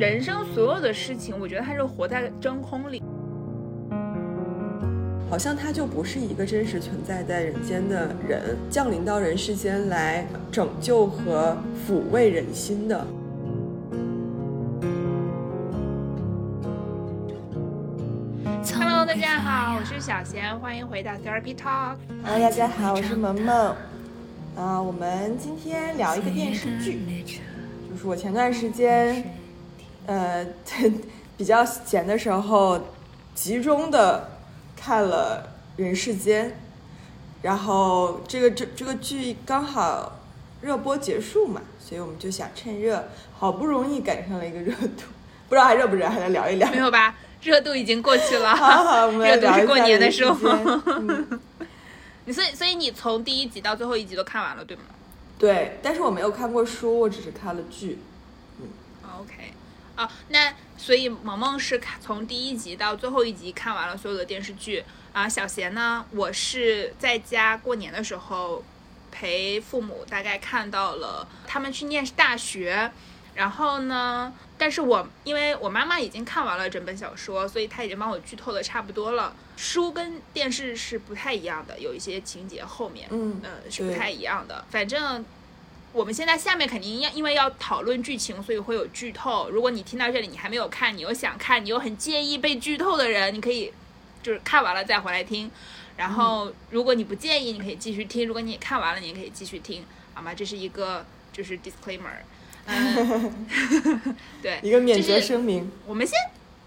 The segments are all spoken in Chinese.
人生所有的事情，我觉得他是活在真空里。好像他就不是一个真实存在在人间的人，降临到人世间来拯救和抚慰人心的。Hello，大家好，我是小贤，欢迎回到 Therapy Talk。Hello，大家好，我是萌萌。啊，我们今天聊一个电视剧，就是我前段时间，呃，比较闲的时候，集中的。看了《人世间》，然后这个这这个剧刚好热播结束嘛，所以我们就想趁热，好不容易赶上了一个热度，不知道还热不热，还能聊一聊。没有吧？热度已经过去了。好好，我们 热度是过年的时候。你所以所以你从第一集到最后一集都看完了，对吗？对，但是我没有看过书，我只是看了剧。嗯，OK。啊，那所以萌萌是看从第一集到最后一集看完了所有的电视剧啊。小贤呢，我是在家过年的时候陪父母，大概看到了他们去念大学，然后呢，但是我因为我妈妈已经看完了整本小说，所以她已经帮我剧透的差不多了。书跟电视是不太一样的，有一些情节后面，嗯，呃，是不太一样的。反正。我们现在下面肯定要，因为要讨论剧情，所以会有剧透。如果你听到这里，你还没有看，你又想看，你又很介意被剧透的人，你可以就是看完了再回来听。然后，如果你不介意，你可以继续听。如果你看完了，你也可以继续听，好吗？这是一个就是 disclaimer，嗯，对，一个免责声明。我们先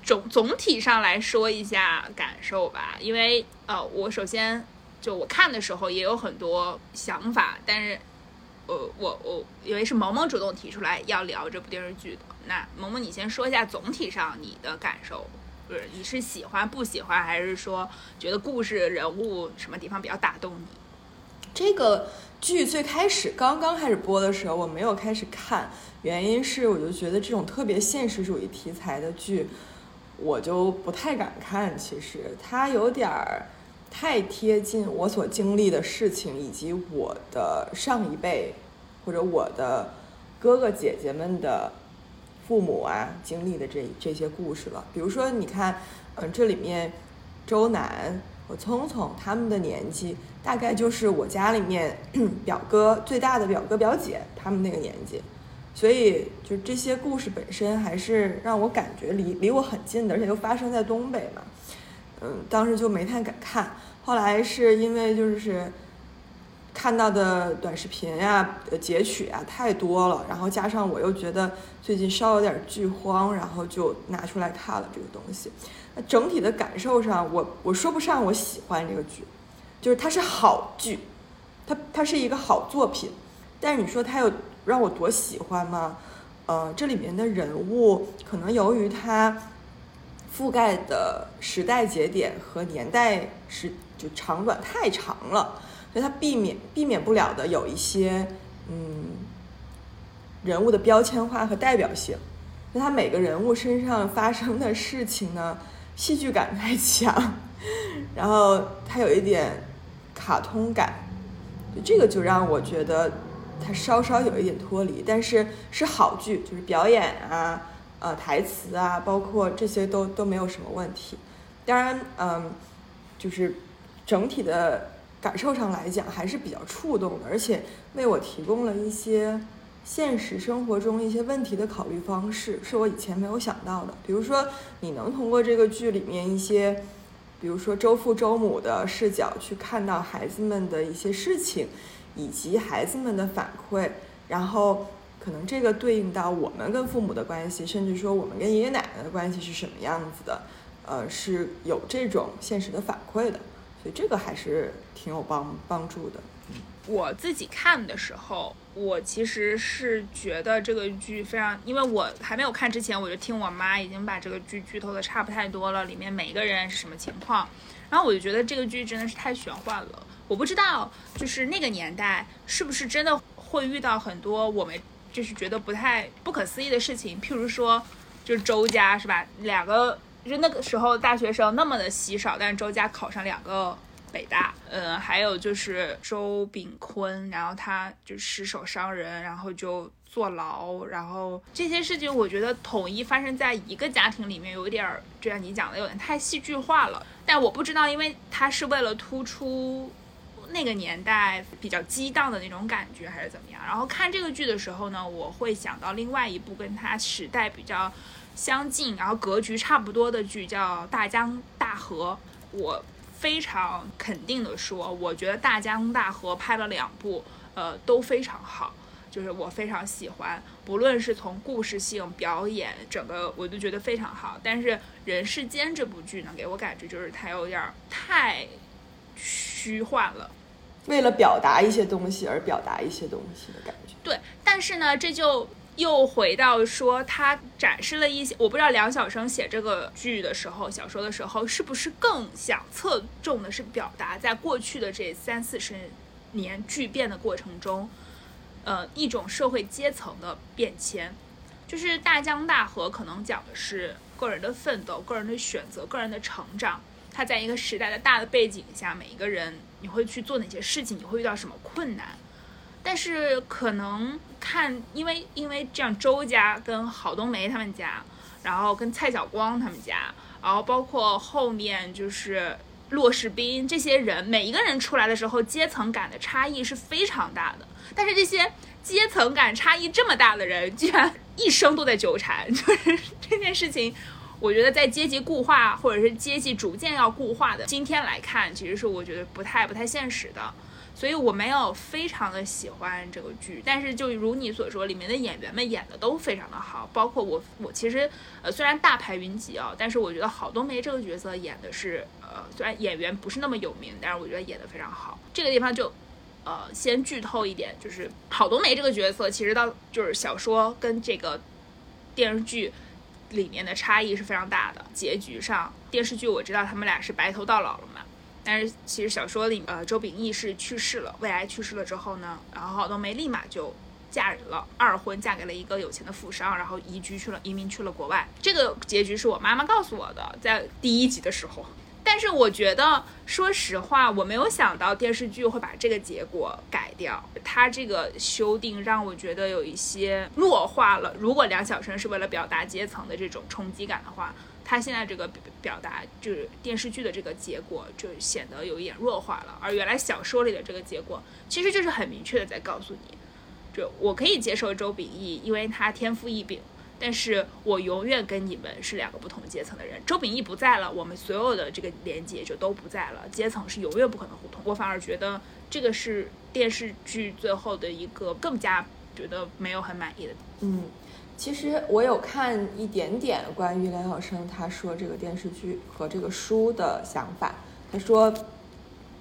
总总体上来说一下感受吧，因为呃，我首先就我看的时候也有很多想法，但是。呃，我我以为是萌萌主动提出来要聊这部电视剧的。那萌萌，你先说一下总体上你的感受，不是你是喜欢不喜欢，还是说觉得故事人物什么地方比较打动你？这个剧最开始刚刚开始播的时候，我没有开始看，原因是我就觉得这种特别现实主义题材的剧，我就不太敢看。其实它有点儿。太贴近我所经历的事情，以及我的上一辈或者我的哥哥姐姐们的父母啊经历的这这些故事了。比如说，你看，嗯，这里面周南和聪聪他们的年纪，大概就是我家里面 表哥最大的表哥表姐他们那个年纪，所以就这些故事本身还是让我感觉离离我很近的，而且又发生在东北嘛。嗯，当时就没太敢看，后来是因为就是看到的短视频呀、截取啊太多了，然后加上我又觉得最近稍有点剧荒，然后就拿出来看了这个东西。那整体的感受上，我我说不上我喜欢这个剧，就是它是好剧，它它是一个好作品，但是你说它有让我多喜欢吗？呃，这里面的人物可能由于它。覆盖的时代节点和年代是就长短太长了，所以它避免避免不了的有一些嗯人物的标签化和代表性。那他每个人物身上发生的事情呢，戏剧感太强，然后它有一点卡通感，这个就让我觉得它稍稍有一点脱离，但是是好剧，就是表演啊。呃，台词啊，包括这些都都没有什么问题。当然，嗯，就是整体的感受上来讲还是比较触动的，而且为我提供了一些现实生活中一些问题的考虑方式，是我以前没有想到的。比如说，你能通过这个剧里面一些，比如说周父周母的视角去看到孩子们的一些事情，以及孩子们的反馈，然后。可能这个对应到我们跟父母的关系，甚至说我们跟爷爷奶奶的关系是什么样子的，呃，是有这种现实的反馈的，所以这个还是挺有帮帮助的。我自己看的时候，我其实是觉得这个剧非常，因为我还没有看之前，我就听我妈已经把这个剧剧透的差不太多了，里面每一个人是什么情况，然后我就觉得这个剧真的是太玄幻了。我不知道，就是那个年代是不是真的会遇到很多我们。就是觉得不太不可思议的事情，譬如说，就是周家是吧？两个就那个时候大学生那么的稀少，但是周家考上两个北大，嗯，还有就是周炳坤，然后他就失手伤人，然后就坐牢，然后这些事情我觉得统一发生在一个家庭里面，有点儿就像你讲的有点太戏剧化了。但我不知道，因为他是为了突出那个年代比较激荡的那种感觉，还是怎么样。然后看这个剧的时候呢，我会想到另外一部跟它时代比较相近，然后格局差不多的剧，叫《大江大河》。我非常肯定的说，我觉得《大江大河》拍了两部，呃，都非常好，就是我非常喜欢，不论是从故事性、表演，整个我都觉得非常好。但是《人世间》这部剧呢，给我感觉就是它有点太虚幻了。为了表达一些东西而表达一些东西的感觉。对，但是呢，这就又回到说，他展示了一些，我不知道梁晓声写这个剧的时候，小说的时候，是不是更想侧重的是表达，在过去的这三四十年巨变的过程中，呃，一种社会阶层的变迁，就是大江大河可能讲的是个人的奋斗、个人的选择、个人的成长。他在一个时代的大的背景下，每一个人你会去做哪些事情，你会遇到什么困难？但是可能看，因为因为这样，周家跟郝冬梅他们家，然后跟蔡晓光他们家，然后包括后面就是骆世斌这些人，每一个人出来的时候，阶层感的差异是非常大的。但是这些阶层感差异这么大的人，居然一生都在纠缠，就是这件事情。我觉得在阶级固化或者是阶级逐渐要固化的今天来看，其实是我觉得不太不太现实的，所以我没有非常的喜欢这个剧。但是就如你所说，里面的演员们演的都非常的好，包括我我其实呃虽然大牌云集啊，但是我觉得郝冬梅这个角色演的是呃虽然演员不是那么有名，但是我觉得演的非常好。这个地方就呃先剧透一点，就是郝冬梅这个角色其实到就是小说跟这个电视剧。里面的差异是非常大的。结局上，电视剧我知道他们俩是白头到老了嘛，但是其实小说里，呃，周秉义是去世了，胃癌去世了之后呢，然后郝冬梅立马就嫁人了，二婚嫁给了一个有钱的富商，然后移居去了，移民去了国外。这个结局是我妈妈告诉我的，在第一集的时候。但是我觉得，说实话，我没有想到电视剧会把这个结果改掉。它这个修订让我觉得有一些弱化了。如果梁晓声是为了表达阶层的这种冲击感的话，他现在这个表达就是电视剧的这个结果就显得有一点弱化了。而原来小说里的这个结果，其实就是很明确的在告诉你，就我可以接受周秉义，因为他天赋异禀。但是我永远跟你们是两个不同阶层的人。周秉义不在了，我们所有的这个连接就都不在了，阶层是永远不可能互通。我反而觉得这个是电视剧最后的一个更加觉得没有很满意的。嗯，其实我有看一点点关于梁晓声他说这个电视剧和这个书的想法。他说，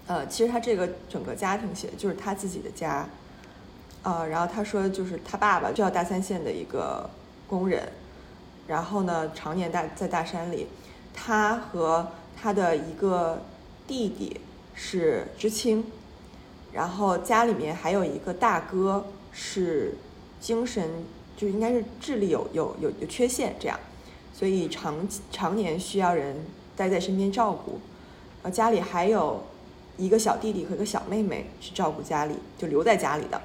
呃，其实他这个整个家庭写的就是他自己的家，呃，然后他说就是他爸爸就叫大三线的一个。工人，然后呢，常年大在大山里，他和他的一个弟弟是知青，然后家里面还有一个大哥是精神就应该是智力有有有有缺陷这样，所以常常年需要人待在身边照顾，呃，家里还有一个小弟弟和一个小妹妹是照顾家里就留在家里的，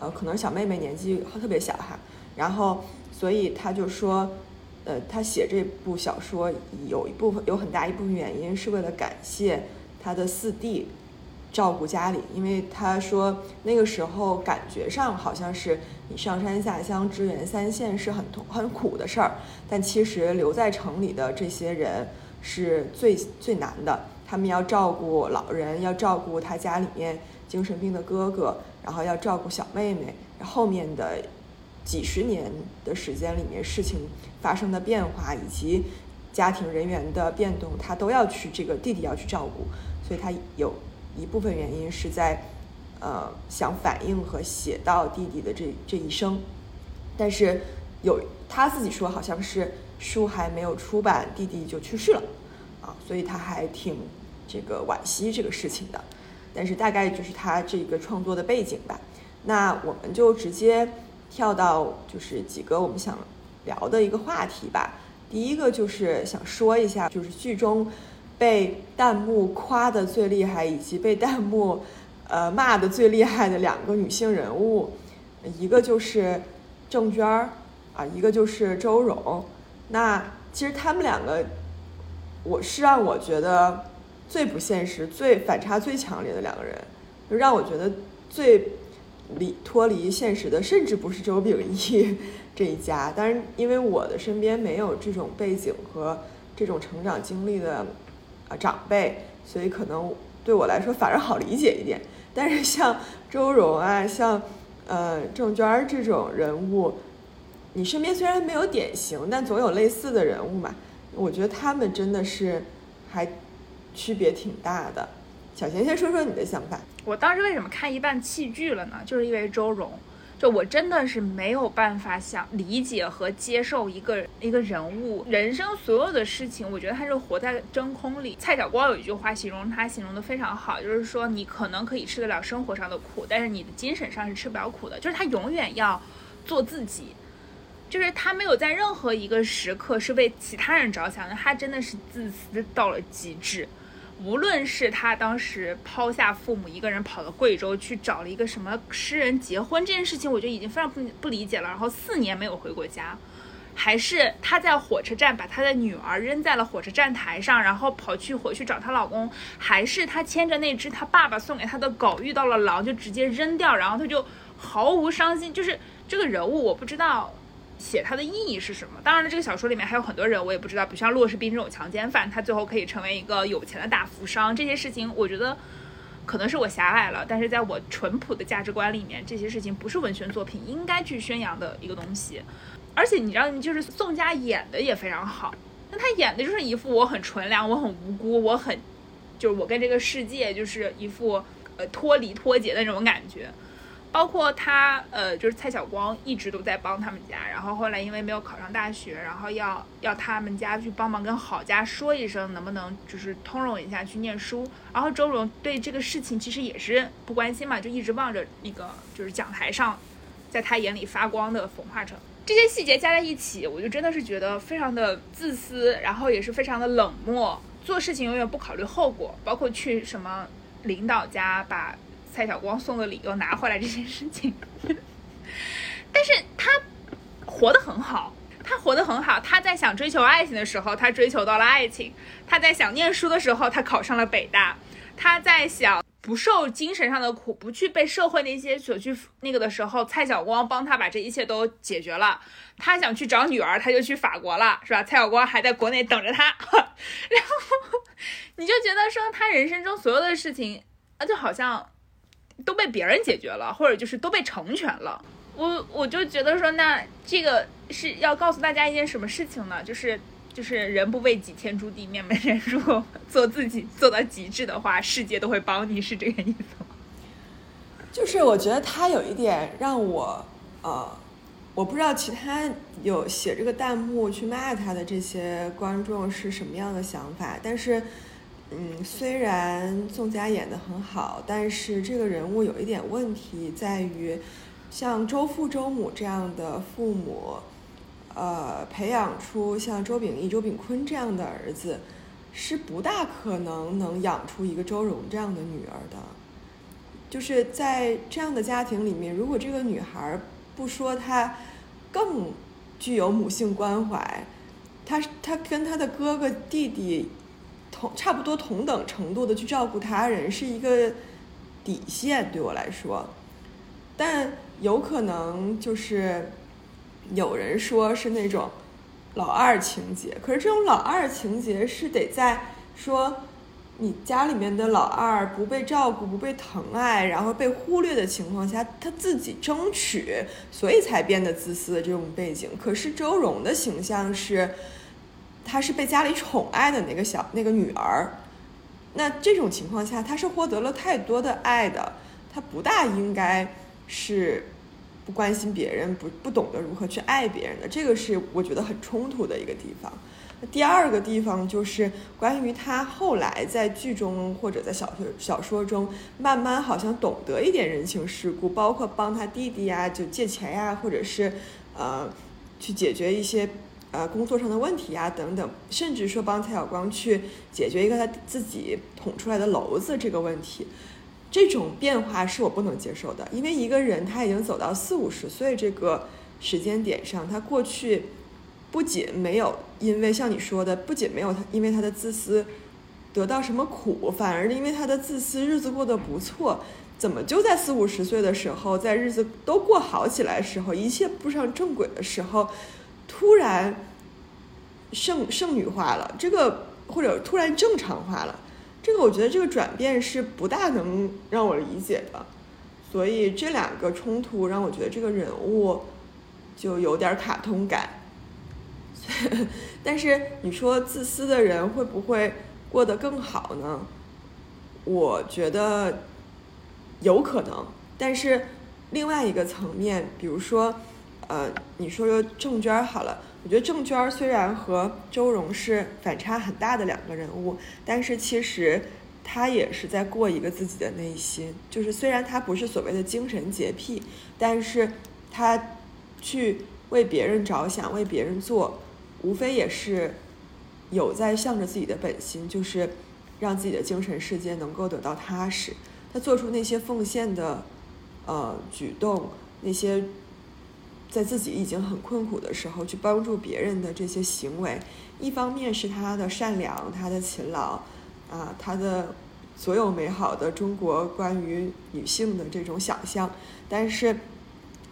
呃，可能小妹妹年纪特别小哈，然后。所以他就说，呃，他写这部小说有一部分有很大一部分原因是为了感谢他的四弟照顾家里，因为他说那个时候感觉上好像是你上山下乡支援三线是很痛很苦的事儿，但其实留在城里的这些人是最最难的，他们要照顾老人，要照顾他家里面精神病的哥哥，然后要照顾小妹妹，后面的。几十年的时间里面，事情发生的变化以及家庭人员的变动，他都要去这个弟弟要去照顾，所以他有一部分原因是在呃想反映和写到弟弟的这这一生，但是有他自己说好像是书还没有出版，弟弟就去世了啊，所以他还挺这个惋惜这个事情的，但是大概就是他这个创作的背景吧。那我们就直接。跳到就是几个我们想聊的一个话题吧。第一个就是想说一下，就是剧中被弹幕夸的最厉害，以及被弹幕呃骂的最厉害的两个女性人物，一个就是郑娟儿啊，一个就是周蓉。那其实他们两个，我是让我觉得最不现实、最反差最强烈的两个人，就让我觉得最离脱离现实的，甚至不是周秉义 这一家。但是因为我的身边没有这种背景和这种成长经历的啊长辈，所以可能对我来说反而好理解一点。但是像周蓉啊，像呃郑娟这种人物。你身边虽然没有典型，但总有类似的人物嘛。我觉得他们真的是还区别挺大的。小贤，先说说你的想法。我当时为什么看一半弃剧了呢？就是因为周荣，就我真的是没有办法想理解和接受一个一个人物人生所有的事情。我觉得他是活在真空里。蔡晓光有一句话形容他形容的非常好，就是说你可能可以吃得了生活上的苦，但是你的精神上是吃不了苦的。就是他永远要做自己。就是他没有在任何一个时刻是为其他人着想的，他真的是自私到了极致。无论是他当时抛下父母一个人跑到贵州去找了一个什么诗人结婚这件事情，我就已经非常不不理解了。然后四年没有回过家，还是他在火车站把他的女儿扔在了火车站台上，然后跑去回去找她老公，还是他牵着那只他爸爸送给他的狗遇到了狼就直接扔掉，然后他就毫无伤心。就是这个人物，我不知道。写它的意义是什么？当然了，这个小说里面还有很多人，我也不知道，比如像骆士斌这种强奸犯，他最后可以成为一个有钱的大富商，这些事情我觉得可能是我狭隘了，但是在我淳朴的价值观里面，这些事情不是文学作品应该去宣扬的一个东西。而且你知道，就是宋佳演的也非常好，那他演的就是一副我很纯良，我很无辜，我很就是我跟这个世界就是一副呃脱离脱节的那种感觉。包括他，呃，就是蔡晓光一直都在帮他们家，然后后来因为没有考上大学，然后要要他们家去帮忙跟郝家说一声，能不能就是通融一下去念书。然后周蓉对这个事情其实也是不关心嘛，就一直望着那个就是讲台上，在他眼里发光的冯化成。这些细节加在一起，我就真的是觉得非常的自私，然后也是非常的冷漠，做事情永远不考虑后果，包括去什么领导家把。蔡晓光送的礼又拿回来这件事情，但是他活得很好，他活得很好。他在想追求爱情的时候，他追求到了爱情；他在想念书的时候，他考上了北大；他在想不受精神上的苦，不去被社会那些所去那个的时候，蔡晓光帮他把这一切都解决了。他想去找女儿，他就去法国了，是吧？蔡晓光还在国内等着他。然后你就觉得说，他人生中所有的事情啊，就好像。都被别人解决了，或者就是都被成全了。我我就觉得说，那这个是要告诉大家一件什么事情呢？就是就是人不为己，天诛地灭。每 人如果做自己做到极致的话，世界都会帮你，是这个意思吗？就是我觉得他有一点让我呃，我不知道其他有写这个弹幕去骂他的这些观众是什么样的想法，但是。嗯，虽然宋佳演的很好，但是这个人物有一点问题在于，像周父周母这样的父母，呃，培养出像周秉义、周秉坤这样的儿子，是不大可能能养出一个周蓉这样的女儿的。就是在这样的家庭里面，如果这个女孩不说她更具有母性关怀，她她跟她的哥哥弟弟。同差不多同等程度的去照顾他人是一个底线，对我来说，但有可能就是有人说是那种老二情节，可是这种老二情节是得在说你家里面的老二不被照顾、不被疼爱，然后被忽略的情况下，他自己争取，所以才变得自私的这种背景。可是周蓉的形象是。她是被家里宠爱的那个小那个女儿，那这种情况下，她是获得了太多的爱的，她不大应该是不关心别人、不不懂得如何去爱别人的。这个是我觉得很冲突的一个地方。第二个地方就是关于他后来在剧中或者在小说小说中，慢慢好像懂得一点人情世故，包括帮他弟弟呀就借钱呀，或者是呃去解决一些。呃工作上的问题呀等等，甚至说帮蔡晓光去解决一个他自己捅出来的篓子这个问题，这种变化是我不能接受的，因为一个人他已经走到四五十岁这个时间点上，他过去不仅没有因为像你说的，不仅没有他因为他的自私得到什么苦，反而因为他的自私日子过得不错。怎么就在四五十岁的时候，在日子都过好起来的时候，一切步上正轨的时候，突然剩剩女化了？这个或者突然正常化了？这个我觉得这个转变是不大能让我理解的。所以这两个冲突让我觉得这个人物就有点卡通感。但是你说自私的人会不会过得更好呢？我觉得。有可能，但是另外一个层面，比如说，呃，你说说郑娟好了，我觉得郑娟虽然和周蓉是反差很大的两个人物，但是其实她也是在过一个自己的内心，就是虽然她不是所谓的精神洁癖，但是她去为别人着想，为别人做，无非也是有在向着自己的本心，就是让自己的精神世界能够得到踏实。她做出那些奉献的，呃，举动，那些在自己已经很困苦的时候去帮助别人的这些行为，一方面是他的善良，他的勤劳，啊，他的所有美好的中国关于女性的这种想象，但是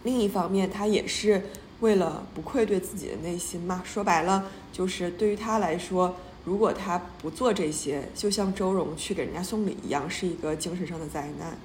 另一方面，他也是为了不愧对自己的内心嘛。说白了，就是对于他来说。如果他不做这些，就像周蓉去给人家送礼一样，是一个精神上的灾难。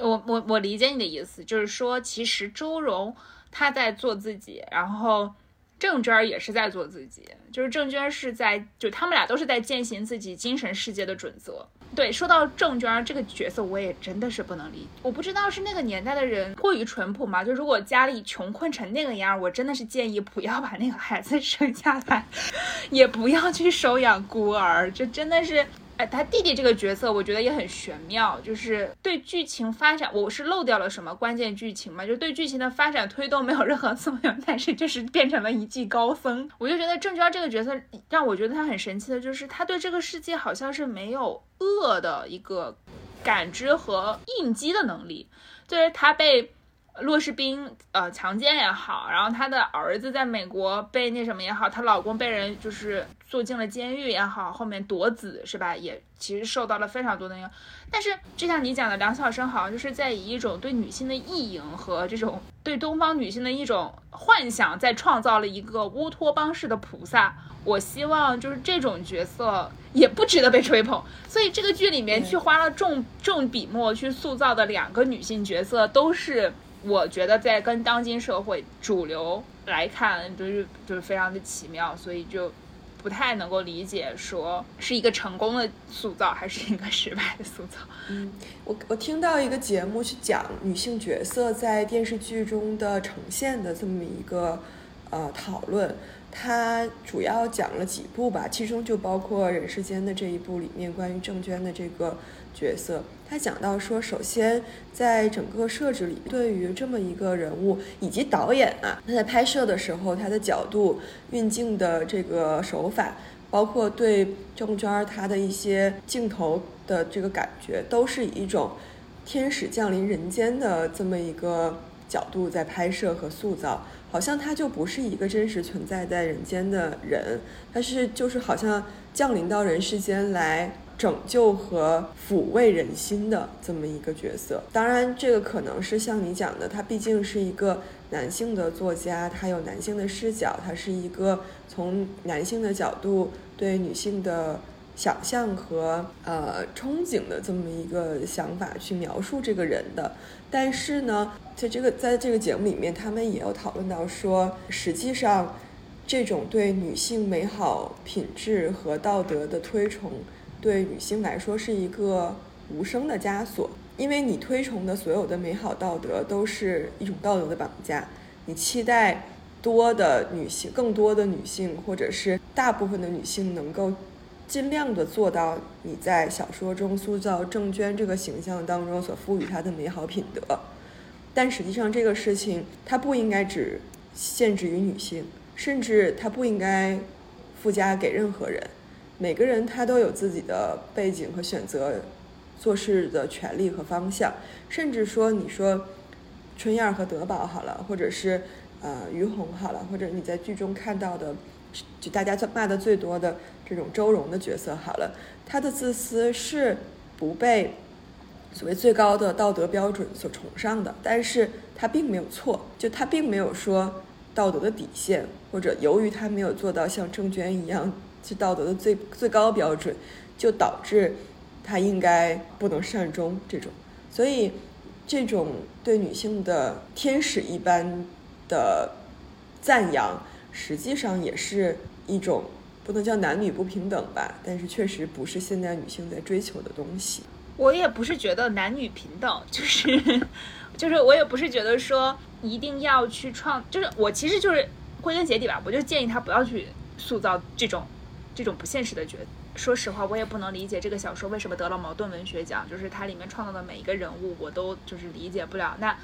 我我我理解你的意思，就是说，其实周蓉他在做自己，然后郑娟也是在做自己，就是郑娟是在，就他们俩都是在践行自己精神世界的准则。对，说到郑娟这个角色，我也真的是不能理解。我不知道是那个年代的人过于淳朴吗？就如果家里穷困成那个样，我真的是建议不要把那个孩子生下来，也不要去收养孤儿。这真的是。他弟弟这个角色，我觉得也很玄妙，就是对剧情发展，我是漏掉了什么关键剧情吗？就对剧情的发展推动没有任何作用，但是就是变成了一记高僧。我就觉得郑娟这个角色让我觉得他很神奇的，就是他对这个世界好像是没有恶的一个感知和应激的能力，就是他被。骆士斌呃强奸也好，然后她的儿子在美国被那什么也好，她老公被人就是坐进了监狱也好，后面夺子是吧？也其实受到了非常多的那个。但是就像你讲的，梁晓声好像就是在以一种对女性的意淫和这种对东方女性的一种幻想，在创造了一个乌托邦式的菩萨。我希望就是这种角色也不值得被吹捧，所以这个剧里面去花了重重笔墨去塑造的两个女性角色都是。我觉得在跟当今社会主流来看，就是就是非常的奇妙，所以就不太能够理解，说是一个成功的塑造还是一个失败的塑造。嗯，我我听到一个节目去讲女性角色在电视剧中的呈现的这么一个呃讨论，它主要讲了几部吧，其中就包括《人世间》的这一部里面关于郑娟的这个角色。他讲到说，首先在整个设置里，对于这么一个人物，以及导演啊，他在拍摄的时候，他的角度、运镜的这个手法，包括对郑娟儿她的一些镜头的这个感觉，都是以一种天使降临人间的这么一个角度在拍摄和塑造，好像他就不是一个真实存在在人间的人，他是就是好像降临到人世间来。拯救和抚慰人心的这么一个角色，当然，这个可能是像你讲的，他毕竟是一个男性的作家，他有男性的视角，他是一个从男性的角度对女性的想象和呃憧憬的这么一个想法去描述这个人的。但是呢，在这个在这个节目里面，他们也有讨论到说，实际上这种对女性美好品质和道德的推崇。对女性来说是一个无声的枷锁，因为你推崇的所有的美好道德都是一种道德的绑架。你期待多的女性，更多的女性，或者是大部分的女性能够尽量的做到你在小说中塑造郑娟这个形象当中所赋予她的美好品德。但实际上这个事情它不应该只限制于女性。甚至它不应该附加给任何人。每个人他都有自己的背景和选择做事的权利和方向，甚至说你说春燕和德宝好了，或者是呃于红好了，或者你在剧中看到的，就大家骂的最多的这种周蓉的角色好了，他的自私是不被所谓最高的道德标准所崇尚的，但是他并没有错，就他并没有说道德的底线，或者由于他没有做到像郑娟一样。是道德的最最高标准，就导致他应该不能善终这种，所以这种对女性的天使一般的赞扬，实际上也是一种不能叫男女不平等吧，但是确实不是现代女性在追求的东西。我也不是觉得男女平等，就是 就是我也不是觉得说一定要去创，就是我其实就是归根结底吧，我就建议他不要去塑造这种。这种不现实的角，说实话，我也不能理解这个小说为什么得了茅盾文学奖。就是它里面创造的每一个人物，我都就是理解不了。那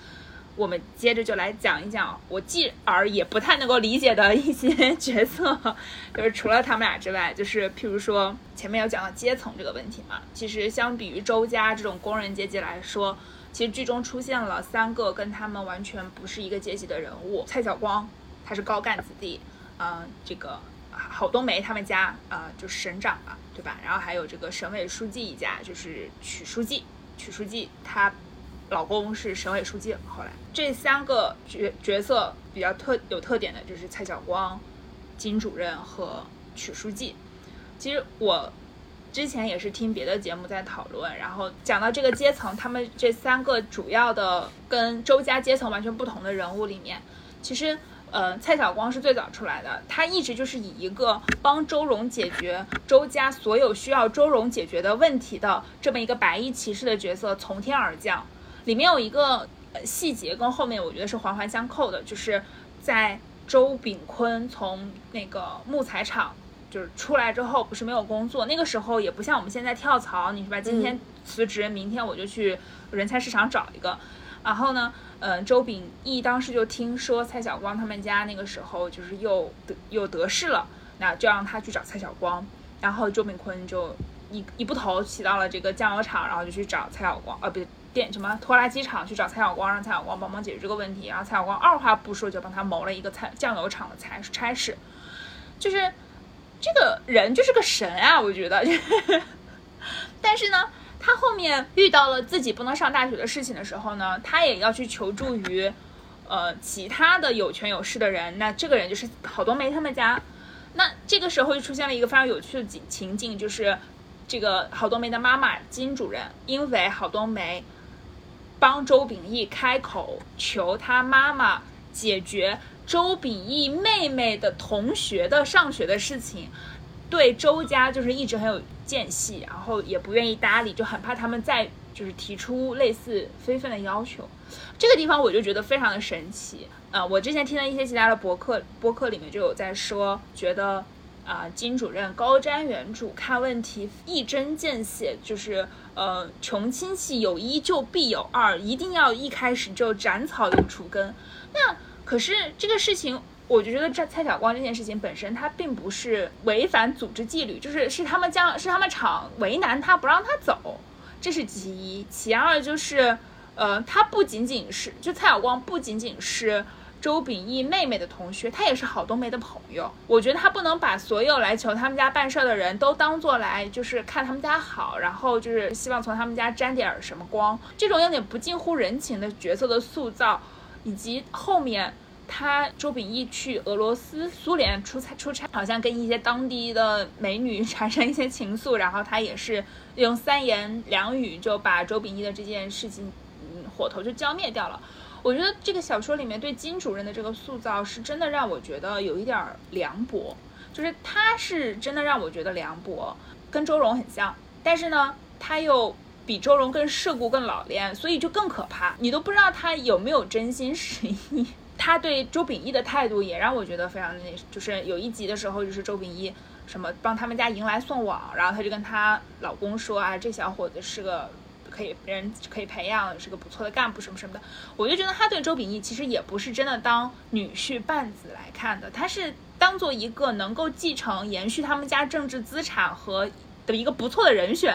我们接着就来讲一讲我继而也不太能够理解的一些角色，就是除了他们俩之外，就是譬如说前面有讲到阶层这个问题嘛。其实相比于周家这种工人阶级来说，其实剧中出现了三个跟他们完全不是一个阶级的人物。蔡晓光，他是高干子弟，嗯，这个。郝冬梅他们家，呃，就是省长嘛，对吧？然后还有这个省委书记一家，就是曲书记。曲书记她老公是省委书记。后来这三个角角色比较特有特点的，就是蔡晓光、金主任和曲书记。其实我之前也是听别的节目在讨论，然后讲到这个阶层，他们这三个主要的跟周家阶层完全不同的人物里面，其实。呃，蔡晓光是最早出来的，他一直就是以一个帮周荣解决周家所有需要周荣解决的问题的这么一个白衣骑士的角色从天而降。里面有一个细节跟后面我觉得是环环相扣的，就是在周炳坤从那个木材厂就是出来之后，不是没有工作，那个时候也不像我们现在跳槽，你是吧？今天辞职，明天我就去人才市场找一个，然后呢？嗯，周秉义当时就听说蔡晓光他们家那个时候就是又得又得势了，那就让他去找蔡晓光，然后周炳坤就一一步头骑到了这个酱油厂，然后就去找蔡晓光，呃，不对，电什么拖拉机厂去找蔡晓光，让蔡晓光帮忙解决这个问题，然后蔡晓光二话不说就帮他谋了一个菜酱油厂的差差事，就是这个人就是个神啊，我觉得，但是呢。他后面遇到了自己不能上大学的事情的时候呢，他也要去求助于，呃，其他的有权有势的人。那这个人就是郝冬梅他们家。那这个时候就出现了一个非常有趣的景情境，就是这个郝冬梅的妈妈金主任，因为郝冬梅帮周秉义开口求他妈妈解决周秉义妹妹的同学的上学的事情，对周家就是一直很有。间隙，然后也不愿意搭理，就很怕他们再就是提出类似非分的要求。这个地方我就觉得非常的神奇。呃，我之前听了一些其他的博客，博客里面就有在说，觉得啊，金主任高瞻远瞩，看问题一针见血，就是呃，穷亲戚有一就必有二，一定要一开始就斩草除根。那可是这个事情。我就觉得这蔡晓光这件事情本身，他并不是违反组织纪律，就是是他们将是他们厂为难他不让他走，这是其一。其二就是，呃，他不仅仅是就蔡晓光不仅仅是周秉义妹妹的同学，他也是郝冬梅的朋友。我觉得他不能把所有来求他们家办事的人都当做来就是看他们家好，然后就是希望从他们家沾点什么光，这种有点不近乎人情的角色的塑造，以及后面。他周秉义去俄罗斯、苏联出差出差，好像跟一些当地的美女产生一些情愫，然后他也是用三言两语就把周秉义的这件事情，嗯，火头就浇灭掉了。我觉得这个小说里面对金主任的这个塑造是真的让我觉得有一点凉薄，就是他是真的让我觉得凉薄，跟周蓉很像，但是呢，他又比周蓉更世故、更老练，所以就更可怕，你都不知道他有没有真心实意。他对周秉义的态度也让我觉得非常的那，就是有一集的时候，就是周秉义什么帮他们家迎来送往，然后他就跟他老公说啊，这小伙子是个可以人可以培养，是个不错的干部什么什么的。我就觉得他对周秉义其实也不是真的当女婿半子来看的，他是当做一个能够继承延续他们家政治资产和的一个不错的人选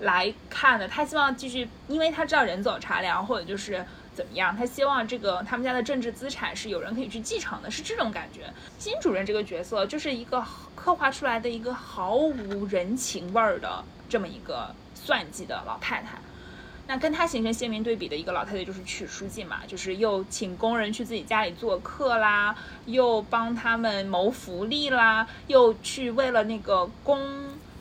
来看的。他希望继续，因为他知道人走茶凉，或者就是怎么样，他希望这个他们家的政治资产是有人可以去继承的，是这种感觉。金主任这个角色就是一个刻画出来的一个毫无人情味儿的这么一个算计的老太太。那跟她形成鲜明对比的一个老太太就是曲书记嘛，就是又请工人去自己家里做客啦，又帮他们谋福利啦，又去为了那个公，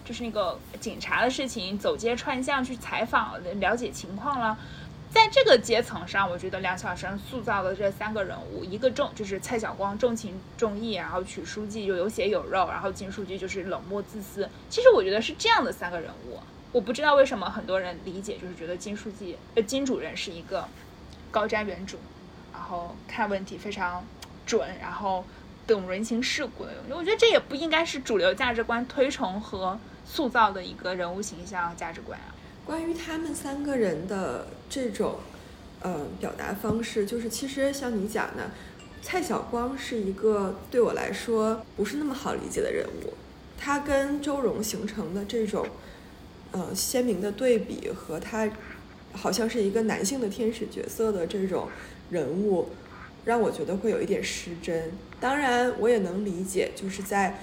就是那个警察的事情走街串巷去采访了解情况啦。在这个阶层上，我觉得梁晓声塑造的这三个人物，一个重就是蔡晓光重情重义，然后曲书记就有血有肉，然后金书记就是冷漠自私。其实我觉得是这样的三个人物。我不知道为什么很多人理解就是觉得金书记呃金主任是一个高瞻远瞩，然后看问题非常准，然后懂人情世故的。我觉得这也不应该是主流价值观推崇和塑造的一个人物形象价值观啊。关于他们三个人的这种，呃，表达方式，就是其实像你讲的，蔡晓光是一个对我来说不是那么好理解的人物，他跟周荣形成的这种，呃，鲜明的对比和他好像是一个男性的天使角色的这种人物，让我觉得会有一点失真。当然，我也能理解，就是在。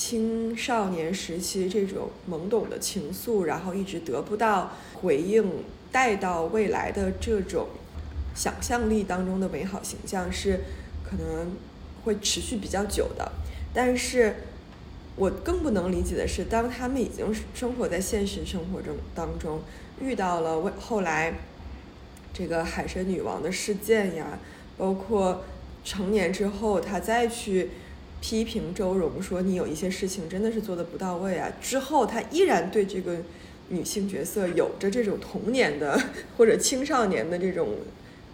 青少年时期这种懵懂的情愫，然后一直得不到回应，带到未来的这种想象力当中的美好形象是可能会持续比较久的。但是我更不能理解的是，当他们已经生活在现实生活中当中，遇到了为后来这个海神女王的事件呀，包括成年之后他再去。批评周蓉说：“你有一些事情真的是做的不到位啊。”之后，他依然对这个女性角色有着这种童年的 或者青少年的这种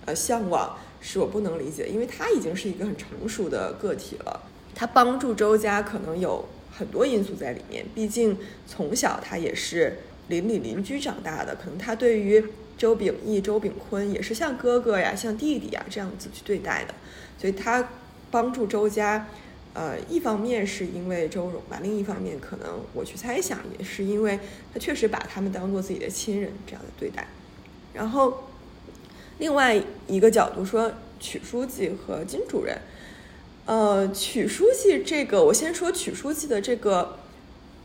呃向往，是我不能理解，因为他已经是一个很成熟的个体了。他帮助周家可能有很多因素在里面，毕竟从小他也是邻里邻居长大的，可能他对于周秉义、周秉坤也是像哥哥呀、像弟弟呀这样子去对待的，所以他帮助周家。呃，一方面是因为周荣吧，另一方面可能我去猜想，也是因为他确实把他们当做自己的亲人这样的对待。然后，另外一个角度说，曲书记和金主任，呃，曲书记这个，我先说曲书记的这个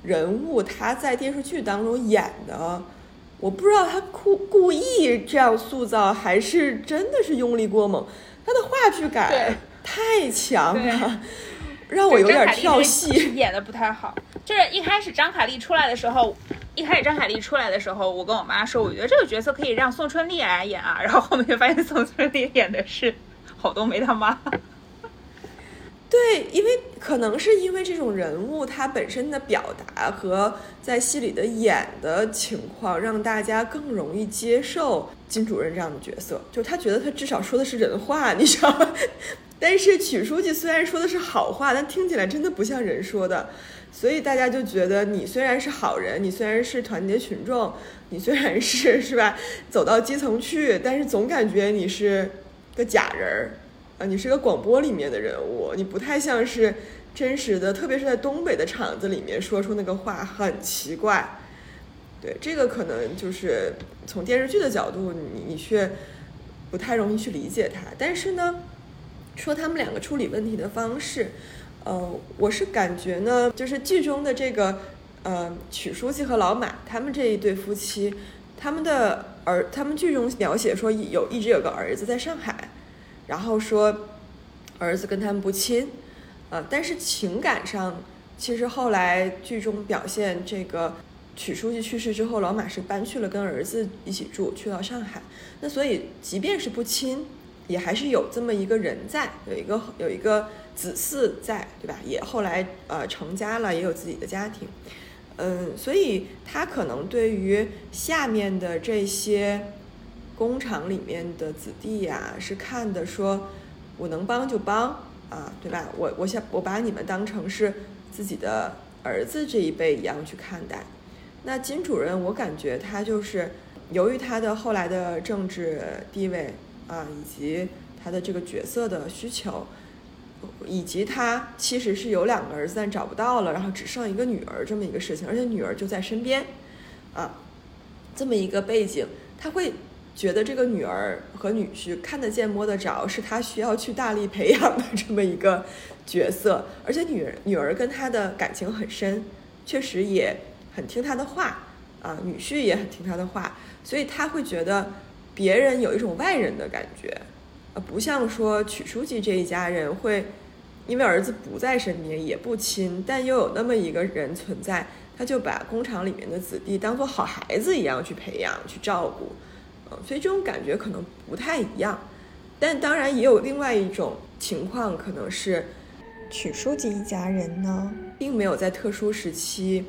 人物，他在电视剧当中演的，我不知道他故故意这样塑造，还是真的是用力过猛，他的话剧感太强了。让我有点跳戏，演的不太好。就是一开始张凯丽出来的时候，一开始张凯丽出来的时候，我跟我妈说，我觉得这个角色可以让宋春丽来演啊。然后后面发现宋春丽演的是郝冬梅他妈。对，因为可能是因为这种人物他本身的表达和在戏里的演的情况，让大家更容易接受金主任这样的角色。就他觉得他至少说的是人话，你知道吗？但是曲书记虽然说的是好话，但听起来真的不像人说的，所以大家就觉得你虽然是好人，你虽然是团结群众，你虽然是是吧，走到基层去，但是总感觉你是个假人儿啊，你是个广播里面的人物，你不太像是真实的，特别是在东北的场子里面说出那个话很奇怪。对，这个可能就是从电视剧的角度，你你却不太容易去理解他，但是呢。说他们两个处理问题的方式，呃，我是感觉呢，就是剧中的这个，呃，曲书记和老马他们这一对夫妻，他们的儿，他们剧中描写说有一直有个儿子在上海，然后说儿子跟他们不亲，呃，但是情感上，其实后来剧中表现这个曲书记去世之后，老马是搬去了跟儿子一起住，去到上海，那所以即便是不亲。也还是有这么一个人在，有一个有一个子嗣在，对吧？也后来呃成家了，也有自己的家庭，嗯，所以他可能对于下面的这些工厂里面的子弟呀，是看的说，我能帮就帮啊，对吧？我我想我把你们当成是自己的儿子这一辈一样去看待，那金主任，我感觉他就是由于他的后来的政治地位啊，以及他的这个角色的需求，以及他其实是有两个儿子但找不到了，然后只剩一个女儿这么一个事情，而且女儿就在身边，啊，这么一个背景，他会觉得这个女儿和女婿看得见摸得着，是他需要去大力培养的这么一个角色，而且女儿女儿跟他的感情很深，确实也很听他的话，啊，女婿也很听他的话，所以他会觉得别人有一种外人的感觉。呃，不像说曲书记这一家人会，因为儿子不在身边，也不亲，但又有那么一个人存在，他就把工厂里面的子弟当做好孩子一样去培养、去照顾，嗯，所以这种感觉可能不太一样。但当然也有另外一种情况，可能是曲书记一家人呢，并没有在特殊时期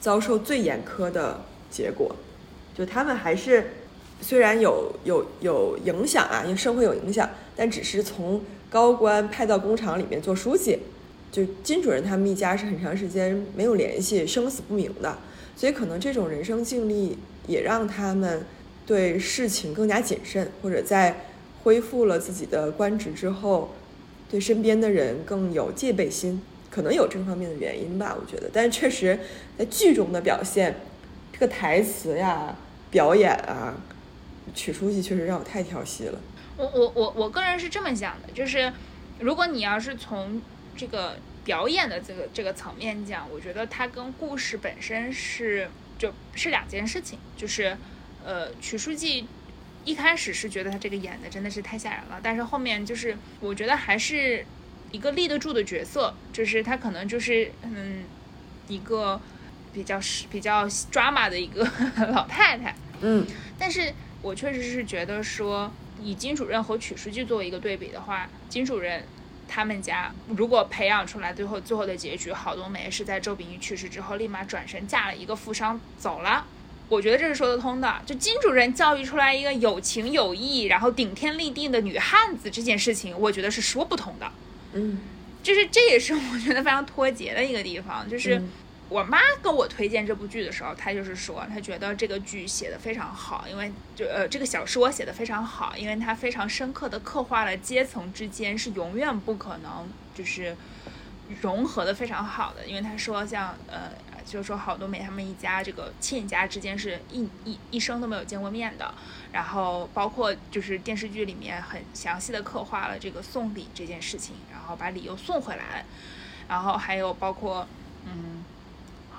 遭受最严苛的结果，就他们还是。虽然有有有影响啊，因为社会有影响，但只是从高官派到工厂里面做书记，就金主任他们一家是很长时间没有联系，生死不明的，所以可能这种人生经历也让他们对事情更加谨慎，或者在恢复了自己的官职之后，对身边的人更有戒备心，可能有这方面的原因吧，我觉得。但是确实在剧中的表现，这个台词呀、表演啊。曲书记确实让我太调戏了。我我我我个人是这么想的，就是如果你要是从这个表演的这个这个层面讲，我觉得它跟故事本身是就是两件事情。就是呃，曲书记一开始是觉得他这个演的真的是太吓人了，但是后面就是我觉得还是一个立得住的角色，就是他可能就是嗯一个比较是比较 drama 的一个 老太太。嗯，但是。我确实是觉得说，以金主任和曲书记作为一个对比的话，金主任他们家如果培养出来，最后最后的结局，郝冬梅是在周秉义去世之后，立马转身嫁了一个富商走了。我觉得这是说得通的。就金主任教育出来一个有情有义，然后顶天立地的女汉子，这件事情，我觉得是说不通的。嗯，就是这也是 我觉得非常脱节的一个地方，就是。我妈跟我推荐这部剧的时候，她就是说，她觉得这个剧写的非常好，因为就呃这个小说写的非常好，因为它非常深刻的刻画了阶层之间是永远不可能就是融合的非常好的，因为她说像呃就是说郝冬梅他们一家这个亲家之间是一一一生都没有见过面的，然后包括就是电视剧里面很详细的刻画了这个送礼这件事情，然后把礼又送回来，然后还有包括嗯。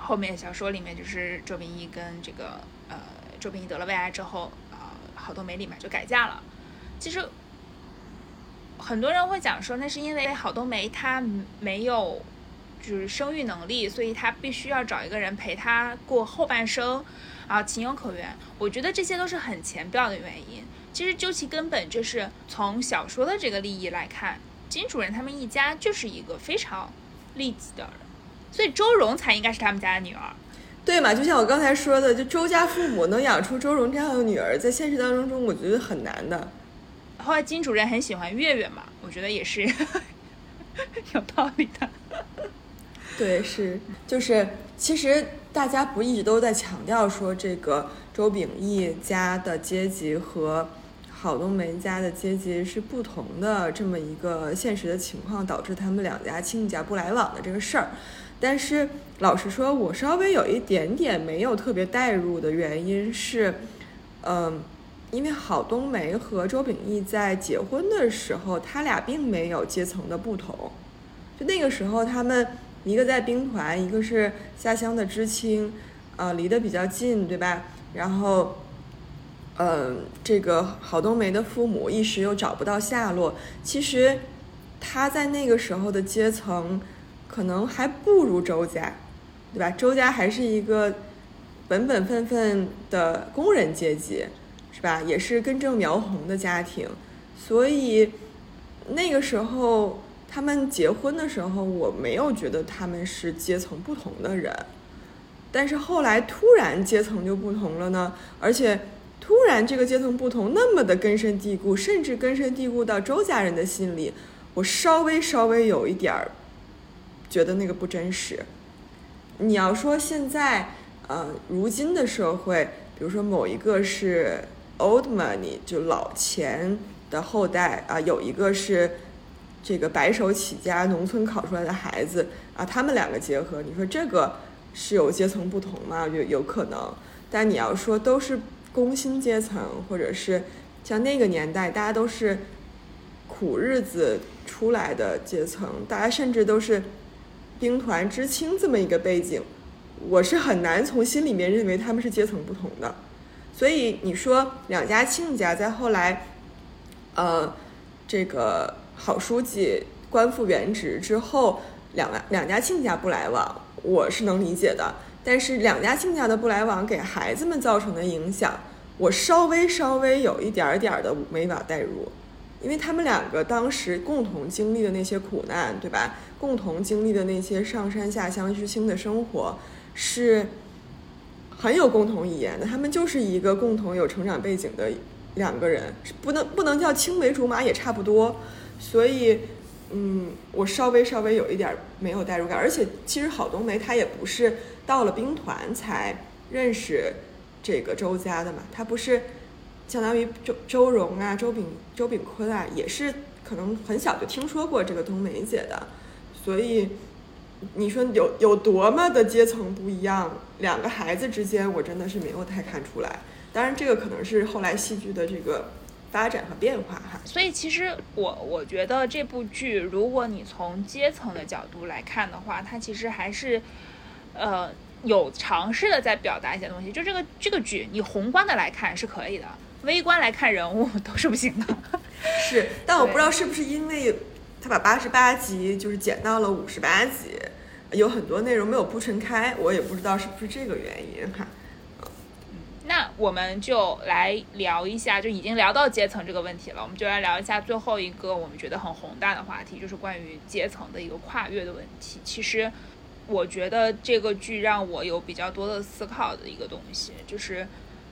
后面小说里面就是周秉义跟这个呃周秉义得了胃癌之后啊，郝冬梅立马就改嫁了。其实很多人会讲说，那是因为郝冬梅她没有就是生育能力，所以他必须要找一个人陪他过后半生，啊情有可原。我觉得这些都是很浅表的原因。其实究其根本，就是从小说的这个利益来看，金主任他们一家就是一个非常利己的人。所以周荣才应该是他们家的女儿，对嘛？就像我刚才说的，就周家父母能养出周荣这样的女儿，在现实当中中，我觉得很难的。后来金主任很喜欢月月嘛，我觉得也是 有道理的。对，是，就是其实大家不一直都在强调说，这个周秉义家的阶级和郝冬梅家的阶级是不同的，这么一个现实的情况，导致他们两家亲家不来往的这个事儿。但是老实说，我稍微有一点点没有特别代入的原因是，嗯，因为郝冬梅和周秉义在结婚的时候，他俩并没有阶层的不同。就那个时候，他们一个在兵团，一个是下乡的知青，呃，离得比较近，对吧？然后，嗯，这个郝冬梅的父母一时又找不到下落。其实他在那个时候的阶层。可能还不如周家，对吧？周家还是一个本本分分的工人阶级，是吧？也是根正苗红的家庭，所以那个时候他们结婚的时候，我没有觉得他们是阶层不同的人。但是后来突然阶层就不同了呢，而且突然这个阶层不同那么的根深蒂固，甚至根深蒂固到周家人的心里，我稍微稍微有一点儿。觉得那个不真实。你要说现在，呃，如今的社会，比如说某一个是 old money，就老钱的后代啊，有一个是这个白手起家、农村考出来的孩子啊，他们两个结合，你说这个是有阶层不同吗？有有可能，但你要说都是工薪阶层，或者是像那个年代，大家都是苦日子出来的阶层，大家甚至都是兵团知青这么一个背景，我是很难从心里面认为他们是阶层不同的。所以你说两家亲家在后来，呃，这个好书记官复原职之后，两两家亲家不来往，我是能理解的。但是两家亲家的不来往给孩子们造成的影响，我稍微稍微有一点点的没法代入，因为他们两个当时共同经历的那些苦难，对吧？共同经历的那些上山下乡知青的生活，是。很有共同语言的，他们就是一个共同有成长背景的两个人，不能不能叫青梅竹马也差不多，所以，嗯，我稍微稍微有一点没有代入感，而且其实郝冬梅她也不是到了兵团才认识这个周家的嘛，她不是相当于周周荣啊、周炳周炳坤啊，也是可能很小就听说过这个冬梅姐的，所以。你说有有多么的阶层不一样，两个孩子之间，我真的是没有太看出来。当然，这个可能是后来戏剧的这个发展和变化哈。所以，其实我我觉得这部剧，如果你从阶层的角度来看的话，它其实还是，呃，有尝试的在表达一些东西。就这个这个剧，你宏观的来看是可以的，微观来看人物 都是不行的。是，但我不知道是不是因为他把八十八集就是剪到了五十八集。有很多内容没有铺陈开，我也不知道是不是这个原因哈。那我们就来聊一下，就已经聊到阶层这个问题了，我们就来聊一下最后一个我们觉得很宏大的话题，就是关于阶层的一个跨越的问题。其实，我觉得这个剧让我有比较多的思考的一个东西，就是，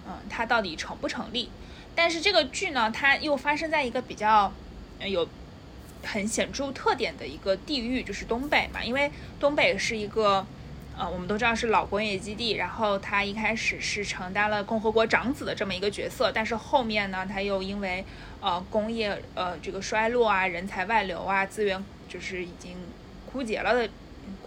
嗯，它到底成不成立？但是这个剧呢，它又发生在一个比较有。很显著特点的一个地域就是东北嘛，因为东北是一个，呃，我们都知道是老工业基地，然后他一开始是承担了共和国长子的这么一个角色，但是后面呢，他又因为呃工业呃这个衰落啊，人才外流啊，资源就是已经枯竭了的。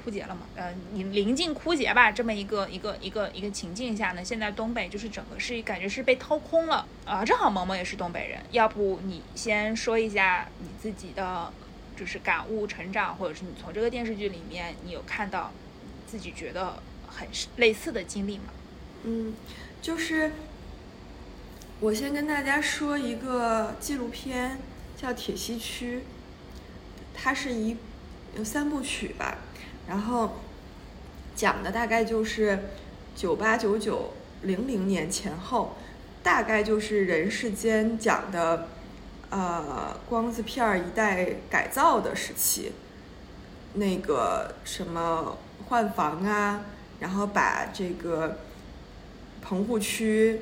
枯竭了嘛？呃，临临近枯竭吧，这么一个一个一个一个情境下呢，现在东北就是整个是感觉是被掏空了啊。正好萌萌也是东北人，要不你先说一下你自己的就是感悟、成长，或者是你从这个电视剧里面你有看到自己觉得很类似的经历吗？嗯，就是我先跟大家说一个纪录片，叫《铁西区》，它是一有三部曲吧。然后讲的大概就是九八九九零零年前后，大概就是人世间讲的呃光子片一代改造的时期，那个什么换房啊，然后把这个棚户区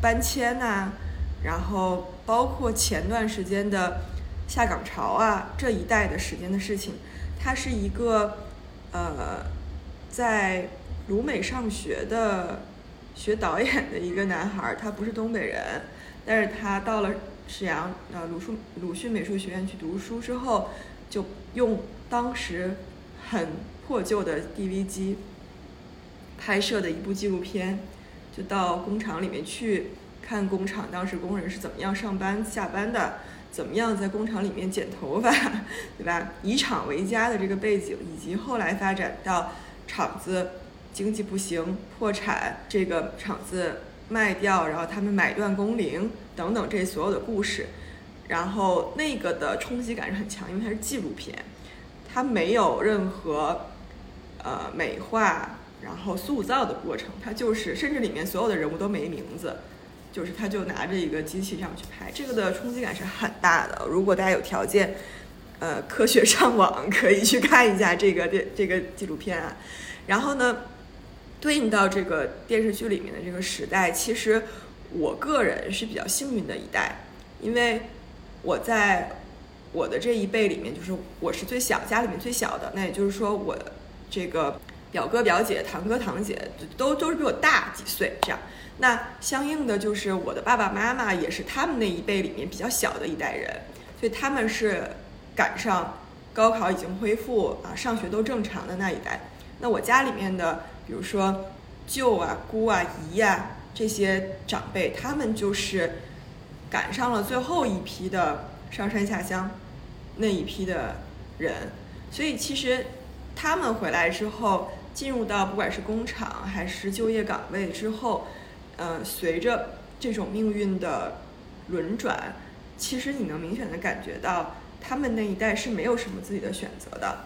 搬迁呐，然后包括前段时间的下岗潮啊这一代的时间的事情，它是一个。呃，在鲁美上学的学导演的一个男孩，他不是东北人，但是他到了沈阳呃鲁迅鲁迅美术学院去读书之后，就用当时很破旧的 DV 机拍摄的一部纪录片，就到工厂里面去看工厂当时工人是怎么样上班下班的。怎么样在工厂里面剪头发，对吧？以厂为家的这个背景，以及后来发展到厂子经济不行破产，这个厂子卖掉，然后他们买断工龄等等这所有的故事，然后那个的冲击感是很强，因为它是纪录片，它没有任何呃美化然后塑造的过程，它就是甚至里面所有的人物都没名字。就是他，就拿着一个机器这样去拍，这个的冲击感是很大的。如果大家有条件，呃，科学上网可以去看一下这个电这个纪录片啊。然后呢，对应到这个电视剧里面的这个时代，其实我个人是比较幸运的一代，因为我在我的这一辈里面，就是我是最小，家里面最小的。那也就是说，我这个表哥表姐、堂哥堂姐都都是比我大几岁这样。那相应的就是我的爸爸妈妈也是他们那一辈里面比较小的一代人，所以他们是赶上高考已经恢复啊，上学都正常的那一代。那我家里面的，比如说舅啊、姑啊、姨呀这些长辈，他们就是赶上了最后一批的上山下乡那一批的人，所以其实他们回来之后，进入到不管是工厂还是就业岗位之后。呃，随着这种命运的轮转，其实你能明显的感觉到，他们那一代是没有什么自己的选择的。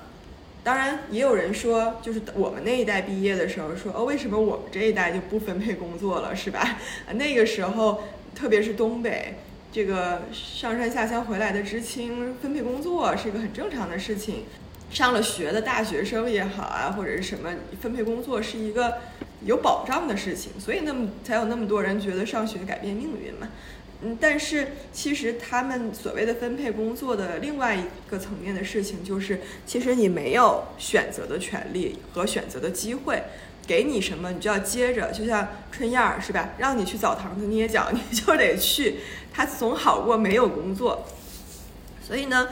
当然，也有人说，就是我们那一代毕业的时候说，哦，为什么我们这一代就不分配工作了，是吧？那个时候，特别是东北，这个上山下乡回来的知青分配工作是一个很正常的事情。上了学的大学生也好啊，或者是什么分配工作是一个。有保障的事情，所以那么才有那么多人觉得上学改变命运嘛。嗯，但是其实他们所谓的分配工作的另外一个层面的事情，就是其实你没有选择的权利和选择的机会，给你什么你就要接着，就像春燕儿是吧？让你去澡堂子捏脚，你就得去，他总好过没有工作。所以呢，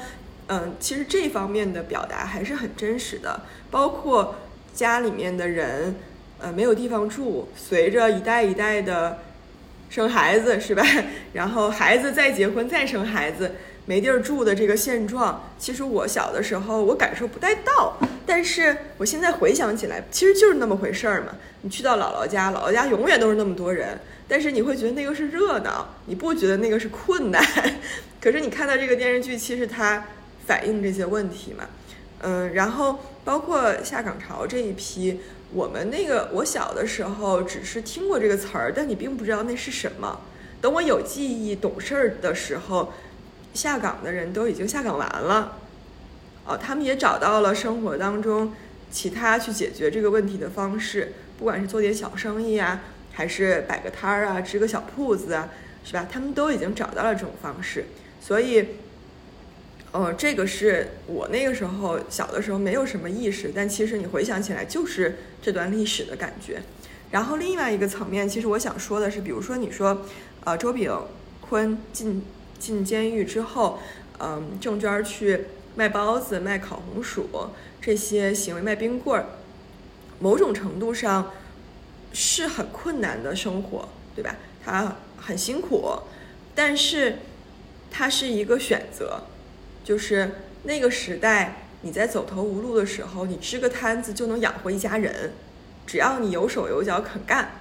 嗯，其实这方面的表达还是很真实的，包括家里面的人。呃，没有地方住，随着一代一代的生孩子，是吧？然后孩子再结婚再生孩子，没地儿住的这个现状，其实我小的时候我感受不太到，但是我现在回想起来，其实就是那么回事儿嘛。你去到姥姥家，姥姥家永远都是那么多人，但是你会觉得那个是热闹，你不觉得那个是困难。可是你看到这个电视剧，其实它反映这些问题嘛。嗯，然后包括下岗潮这一批。我们那个，我小的时候只是听过这个词儿，但你并不知道那是什么。等我有记忆、懂事儿的时候，下岗的人都已经下岗完了，哦，他们也找到了生活当中其他去解决这个问题的方式，不管是做点小生意啊，还是摆个摊儿啊，支个小铺子啊，是吧？他们都已经找到了这种方式，所以。呃，这个是我那个时候小的时候没有什么意识，但其实你回想起来就是这段历史的感觉。然后另外一个层面，其实我想说的是，比如说你说，呃，周炳坤进进监狱之后，嗯，郑娟去卖包子、卖烤红薯这些行为，卖冰棍儿，某种程度上是很困难的生活，对吧？他很辛苦，但是他是一个选择。就是那个时代，你在走投无路的时候，你支个摊子就能养活一家人，只要你有手有脚肯干，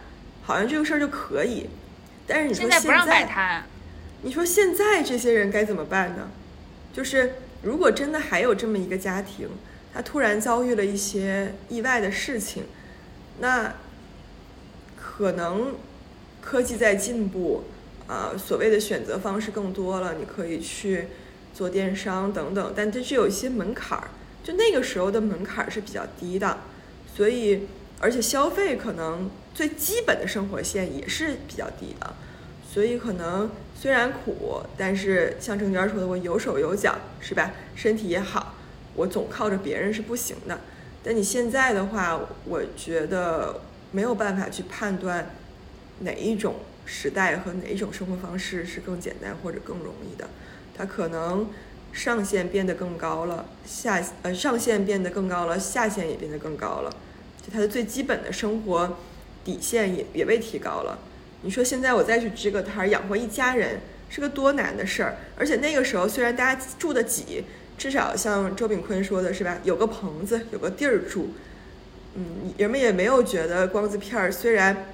好像这个事儿就可以。但是你说现在不让摆摊，你说现在这些人该怎么办呢？就是如果真的还有这么一个家庭，他突然遭遇了一些意外的事情，那可能科技在进步，啊，所谓的选择方式更多了，你可以去。做电商等等，但这是有一些门槛儿，就那个时候的门槛儿是比较低的，所以而且消费可能最基本的生活线也是比较低的，所以可能虽然苦，但是像郑娟说的，我有手有脚是吧？身体也好，我总靠着别人是不行的。但你现在的话，我觉得没有办法去判断哪一种时代和哪一种生活方式是更简单或者更容易的。它可能上限变得更高了，下呃上限变得更高了，下限也变得更高了，就它的最基本的生活底线也也被提高了。你说现在我再去支个摊儿养活一家人是个多难的事儿？而且那个时候虽然大家住得挤，至少像周炳坤说的是吧，有个棚子，有个地儿住，嗯，人们也没有觉得光子片儿虽然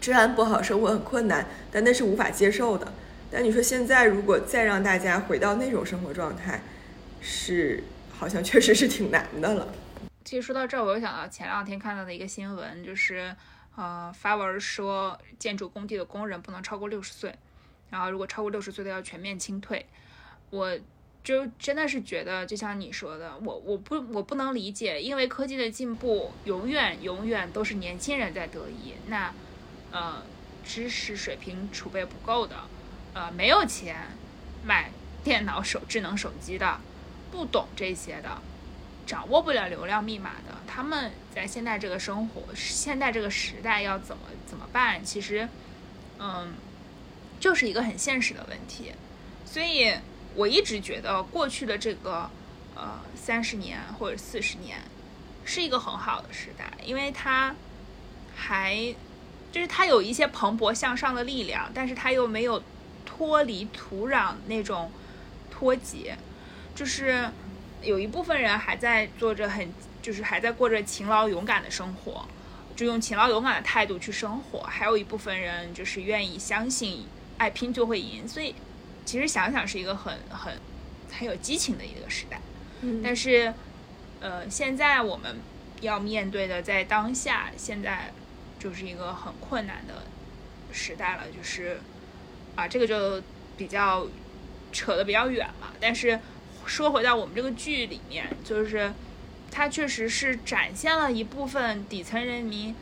治安不好，生活很困难，但那是无法接受的。但你说现在如果再让大家回到那种生活状态，是好像确实是挺难的了。其实说到这儿，我又想到前两天看到的一个新闻，就是呃发文说建筑工地的工人不能超过六十岁，然后如果超过六十岁的要全面清退。我就真的是觉得，就像你说的，我我不我不能理解，因为科技的进步永远永远都是年轻人在得益，那呃知识水平储备不够的。呃，没有钱买电脑手智能手机的，不懂这些的，掌握不了流量密码的，他们在现在这个生活、现在这个时代要怎么怎么办？其实，嗯，就是一个很现实的问题。所以我一直觉得过去的这个呃三十年或者四十年是一个很好的时代，因为它还就是它有一些蓬勃向上的力量，但是它又没有脱离土壤那种脱节，就是。有一部分人还在做着很，就是还在过着勤劳勇敢的生活，就用勤劳勇敢的态度去生活。还有一部分人就是愿意相信爱拼就会赢。所以，其实想想是一个很很很有激情的一个时代。嗯但是，呃，现在我们要面对的，在当下，现在就是一个很困难的时代了。就是啊，这个就比较扯得比较远了。但是说回到我们这个剧里面，就是它确实是展现了一部分底层人民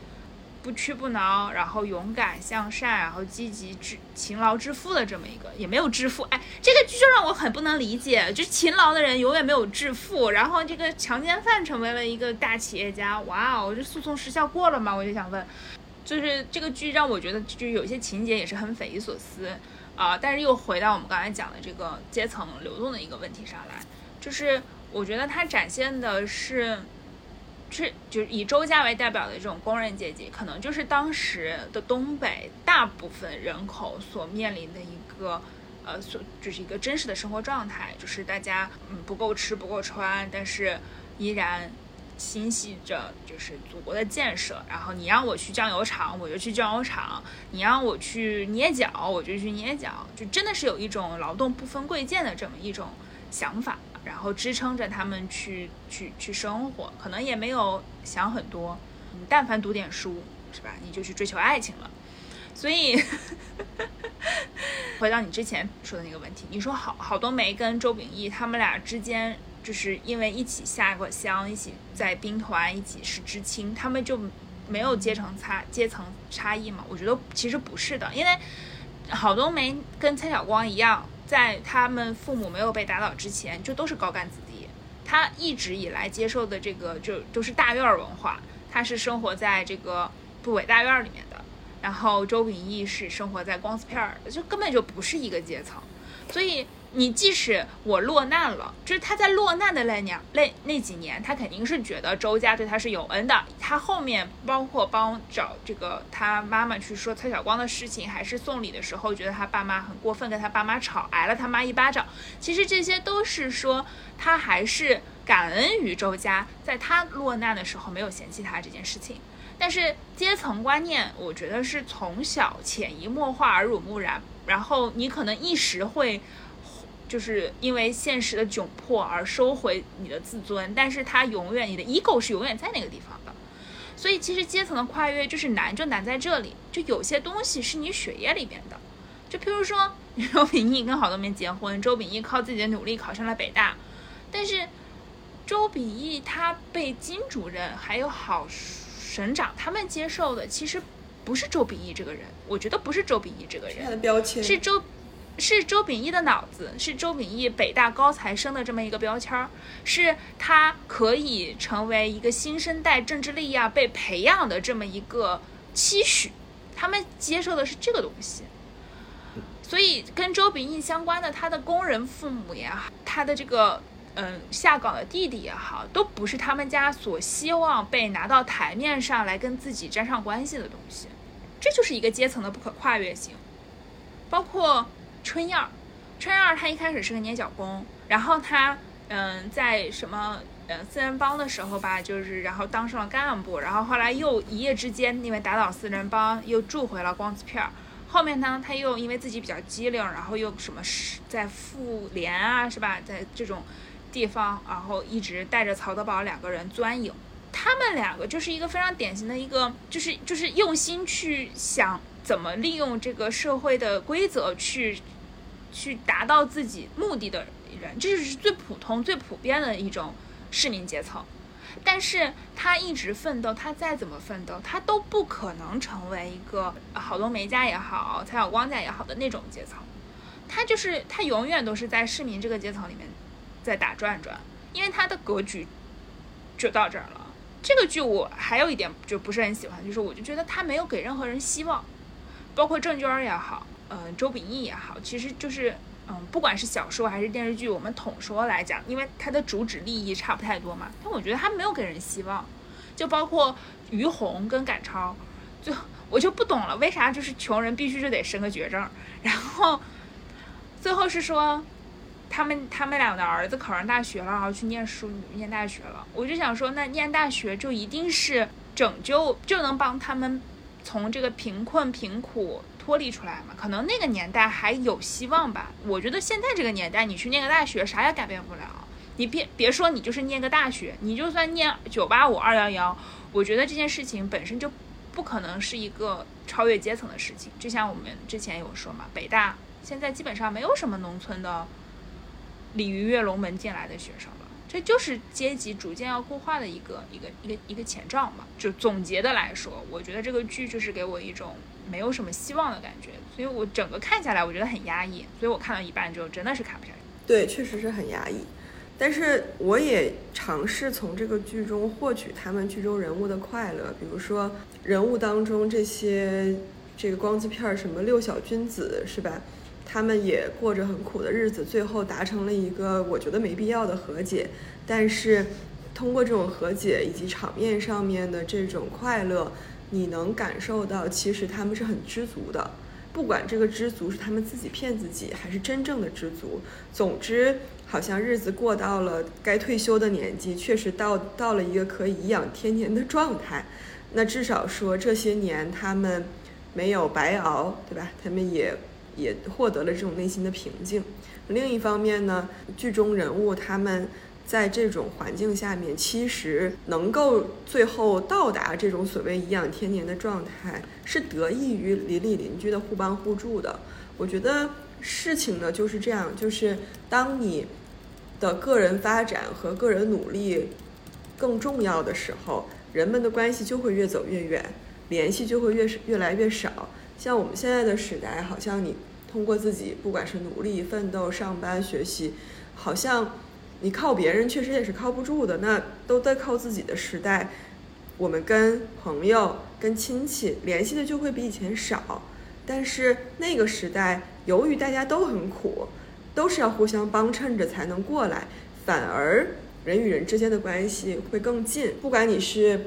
不屈不挠，然后勇敢向善，然后积极致勤劳致富的这么一个，也没有致富。哎，这个剧就让我很不能理解，就勤劳的人永远没有致富，然后这个强奸犯成为了一个大企业家，哇哦，这诉讼时效过了吗？我就想问，就是这个剧让我觉得就是有些情节也是很匪夷所思。啊、但是又回到我们刚才讲的这个阶层流动的一个问题上来，就是我觉得它展现的是，是就是以周家为代表的这种工人阶级，可能就是当时的东北大部分人口所面临的一个。呃，所就是一个真实的生活状态，就是大家嗯不够吃不够穿，但是依然心系着就是祖国的建设，然后你让我去酱油厂，我就去酱油厂；你让我去捏脚，我就去捏脚，就真的是有一种劳动不分贵贱的这么一种想法，然后支撑着他们去去去生活，可能也没有想很多，你但凡读点书，是吧？你就去追求爱情了，所以。回到你之前说的那个问题，你说好好多梅跟周秉义他们俩之间，就是因为一起下过乡，一起在兵团，一起是知青，他们就没有阶层差阶层差异嘛？我觉得其实不是的，因为郝冬梅跟蔡晓光一样，在他们父母没有被打倒之前，就都是高干子弟。他一直以来接受的这个就都是大院儿文化，他是生活在这个部委大院儿里面的。然后周秉义是生活在光子片儿，就根本就不是一个阶层。所以你即使我落难了，就是他在落难的那年那那几年，他肯定是觉得周家对他是有恩的。他后面包括帮找这个他妈妈去说蔡晓光的事情，还是送礼的时候，觉得他爸妈很过分，跟他爸妈吵，挨了他妈一巴掌。其实这些都是说他还是感恩于周家，在他落难的时候没有嫌弃他这件事情。但是阶层观念，我觉得是从小潜移默化、耳濡目染，然后你可能一时会，就是因为现实的窘迫而收回你的自尊，但是他永远，你的 ego 是永远在那个地方。的。所以其实阶层的跨越就是难，就难在这里，就有些东西是你血液里边的，就譬如说周秉义跟郝冬梅结婚，周秉义靠自己的努力考上了北大，但是周秉义他被金主任还有郝省长他们接受的其实不是周秉义这个人，我觉得不是周秉义这个他人，的标签是周是周秉义的脑子，是周秉义北大高材生的这么一个标签儿，是他可以成为一个新生代政治力量被培养的这么一个期许，他们接受的是这个东西。所以跟周秉义相关的，他的工人父母也好，他的这个嗯下岗的弟弟也好，都不是他们家所希望被拿到台面上来跟自己沾上关系的东西。这就是一个阶层的不可跨越性。包括春燕儿，春燕儿她一开始是个捏脚工，然后她嗯在什么呃四人帮的时候吧，就是然后当上了干部，然后后来又一夜之间因为打倒四人帮又住回了光子片儿。后面呢，他又因为自己比较机灵，然后又什么是在妇联啊，是吧，在这种地方，然后一直带着曹德宝两个人钻营。他们两个就是一个非常典型的一个，就是就是用心去想怎么利用这个社会的规则去去达到自己目的的人，这就是最普通、最普遍的一种市民阶层。但是他一直奋斗，他再怎么奋斗，他都不可能成为一个郝冬梅家也好、蔡晓光家也好的那种阶层。他就是他永远都是在市民这个阶层里面在打转转，因为他的格局就到这儿了。这个剧我还有一点就不是很喜欢，就是我就觉得他没有给任何人希望，包括郑娟也好，嗯，周秉义也好，其实就是嗯，不管是小说还是电视剧，我们统说来讲，因为它的主旨利益差不太多嘛，但我觉得他没有给人希望，就包括于红跟赶超，就我就不懂了，为啥就是穷人必须就得生个绝症，然后最后是说。他们他们俩的儿子考上大学了，然后去念书念大学了。我就想说，那念大学就一定是拯救，就能帮他们从这个贫困贫苦脱离出来嘛？可能那个年代还有希望吧。我觉得现在这个年代，你去念个大学，啥也改变不了。你别别说你就是念个大学，你就算念九八五二幺幺，我觉得这件事情本身就不可能是一个超越阶层的事情。就像我们之前有说嘛，北大现在基本上没有什么农村的。鲤鱼跃龙门进来的学生，这就是阶级逐渐要固化的一个一个一个一个前兆嘛。就总结的来说，我觉得这个剧就是给我一种没有什么希望的感觉，所以我整个看下来，我觉得很压抑。所以我看到一半之后真的是看不下去。对，确实是很压抑。但是我也尝试从这个剧中获取他们剧中人物的快乐，比如说人物当中这些这个光字片儿，什么六小君子，是吧？他们也过着很苦的日子，最后达成了一个我觉得没必要的和解。但是，通过这种和解以及场面上面的这种快乐，你能感受到其实他们是很知足的。不管这个知足是他们自己骗自己，还是真正的知足，总之好像日子过到了该退休的年纪，确实到到了一个可以颐养天年的状态。那至少说这些年他们没有白熬，对吧？他们也。也获得了这种内心的平静。另一方面呢，剧中人物他们在这种环境下面，其实能够最后到达这种所谓颐养天年的状态，是得益于邻里邻居的互帮互助的。我觉得事情呢就是这样，就是当你的个人发展和个人努力更重要的时候，人们的关系就会越走越远，联系就会越越来越少。像我们现在的时代，好像你通过自己，不管是努力奋斗、上班学习，好像你靠别人确实也是靠不住的。那都在靠自己的时代，我们跟朋友、跟亲戚联系的就会比以前少。但是那个时代，由于大家都很苦，都是要互相帮衬着才能过来，反而人与人之间的关系会更近。不管你是。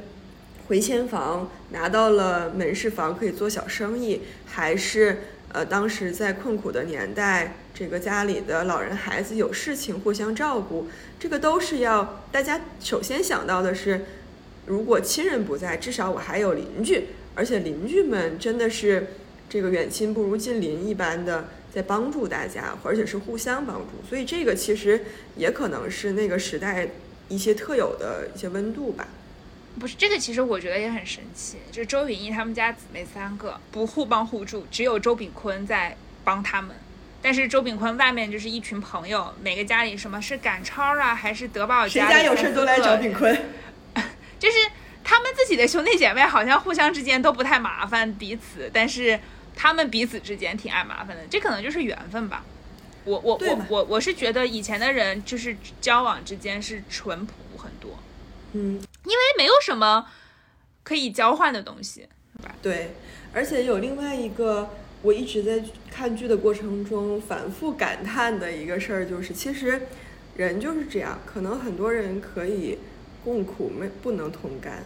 回迁房拿到了门市房，可以做小生意，还是呃，当时在困苦的年代，这个家里的老人孩子有事情互相照顾，这个都是要大家首先想到的是，如果亲人不在，至少我还有邻居，而且邻居们真的是这个远亲不如近邻一般的在帮助大家，而且是互相帮助，所以这个其实也可能是那个时代一些特有的一些温度吧。不是这个，其实我觉得也很神奇。就周云逸他们家姊妹三个不互帮互助，只有周炳坤在帮他们。但是周炳坤外面就是一群朋友，每个家里什么是赶超啊，还是德宝家，谁家有事都来找炳坤。就是他们自己的兄弟姐妹好像互相之间都不太麻烦彼此，但是他们彼此之间挺爱麻烦的。这可能就是缘分吧。我我我我我是觉得以前的人就是交往之间是淳朴很多。嗯。因为没有什么可以交换的东西，对，而且有另外一个我一直在看剧的过程中反复感叹的一个事儿，就是其实人就是这样，可能很多人可以共苦，没不能同甘，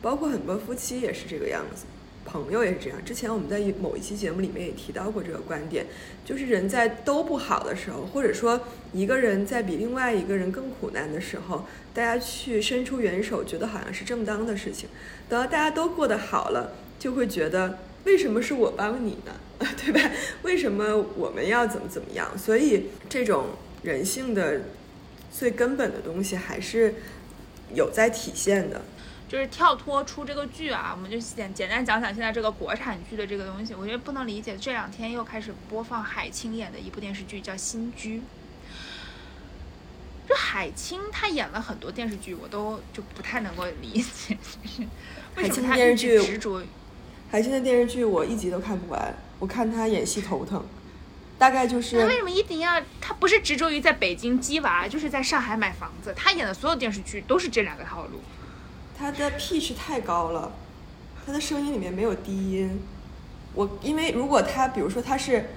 包括很多夫妻也是这个样子。朋友也是这样。之前我们在某一期节目里面也提到过这个观点，就是人在都不好的时候，或者说一个人在比另外一个人更苦难的时候，大家去伸出援手，觉得好像是正当的事情。等到大家都过得好了，就会觉得为什么是我帮你呢？对吧？为什么我们要怎么怎么样？所以这种人性的最根本的东西还是有在体现的。就是跳脱出这个剧啊，我们就简简单讲讲现在这个国产剧的这个东西。我觉得不能理解，这两天又开始播放海清演的一部电视剧，叫《新居》。就海清她演了很多电视剧，我都就不太能够理解，为什么她一直执着。海清的电视剧我一集都看不完，我看她演戏头疼。大概就是那为什么一定要他不是执着于在北京鸡娃，就是在上海买房子？他演的所有电视剧都是这两个套路。他的 pitch 太高了，他的声音里面没有低音。我因为如果他比如说他是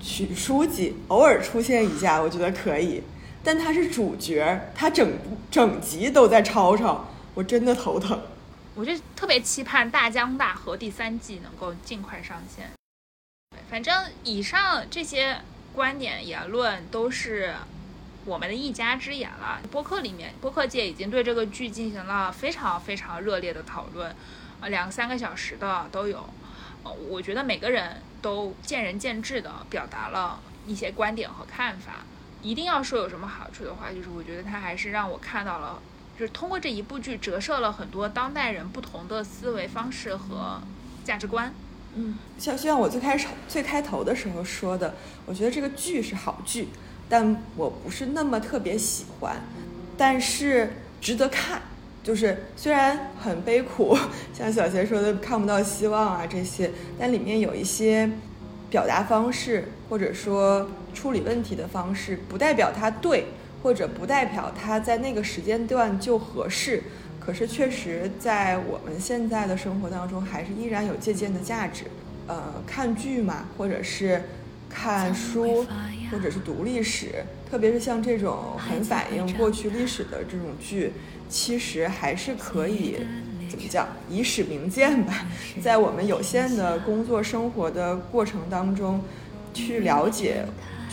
曲书记，偶尔出现一下，我觉得可以。但他是主角，他整整集都在吵吵，我真的头疼。我就特别期盼《大江大河》第三季能够尽快上线。反正以上这些观点言论都是我们的一家之言了。播客里面，播客界已经对这个剧进行了非常非常热烈的讨论，呃，两三个小时的都有。呃，我觉得每个人都见仁见智的表达了一些观点和看法。一定要说有什么好处的话，就是我觉得它还是让我看到了，就是通过这一部剧折射了很多当代人不同的思维方式和价值观。嗯，像就像我最开始最开头的时候说的，我觉得这个剧是好剧，但我不是那么特别喜欢，但是值得看。就是虽然很悲苦，像小贤说的看不到希望啊这些，但里面有一些表达方式或者说处理问题的方式，不代表它对，或者不代表它在那个时间段就合适。可是确实在我们现在的生活当中，还是依然有借鉴的价值。呃，看剧嘛，或者是看书，或者是读历史，特别是像这种很反映过去历史的这种剧，其实还是可以怎么讲，以史明鉴吧，在我们有限的工作生活的过程当中，去了解。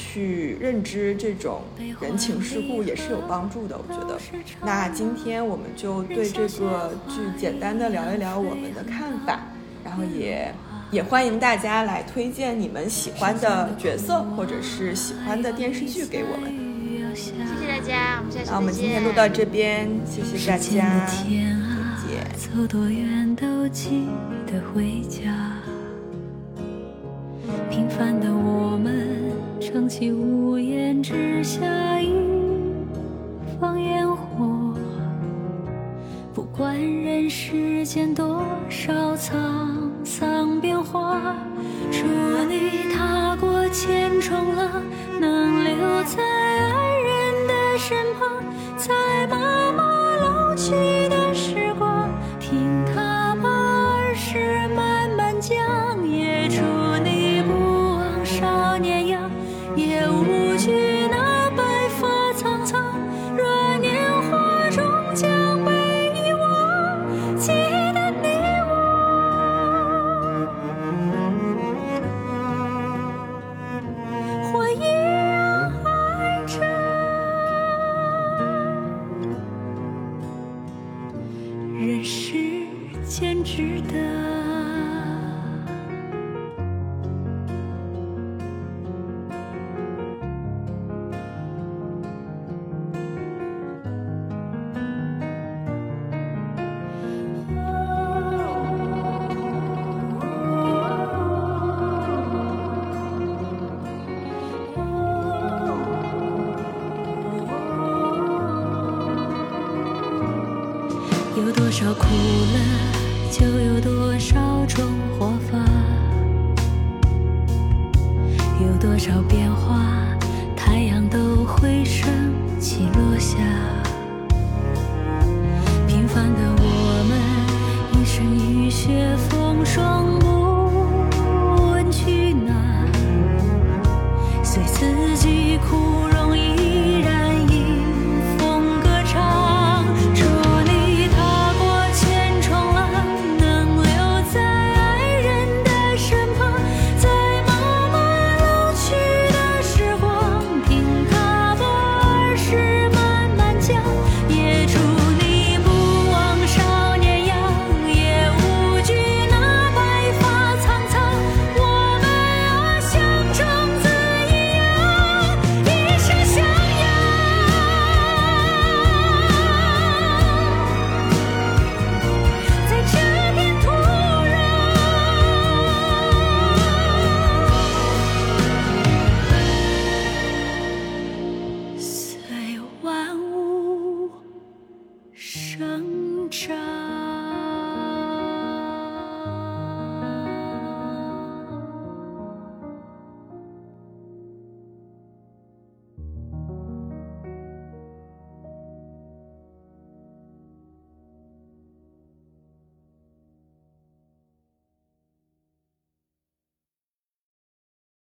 去认知这种人情世故也是有帮助的，我觉得。那今天我们就对这个剧简单的聊一聊我们的看法，然后也也欢迎大家来推荐你们喜欢的角色或者是喜欢的电视剧给我们。谢谢大家，我们下期再见。那我们今天录到这边，谢谢大家，再见。走多远都记得回家。平凡的我们，撑起屋檐之下一放烟火。不管人世间多少沧桑变化，祝你踏过千重浪，能留在爱人的身旁，在妈妈老去的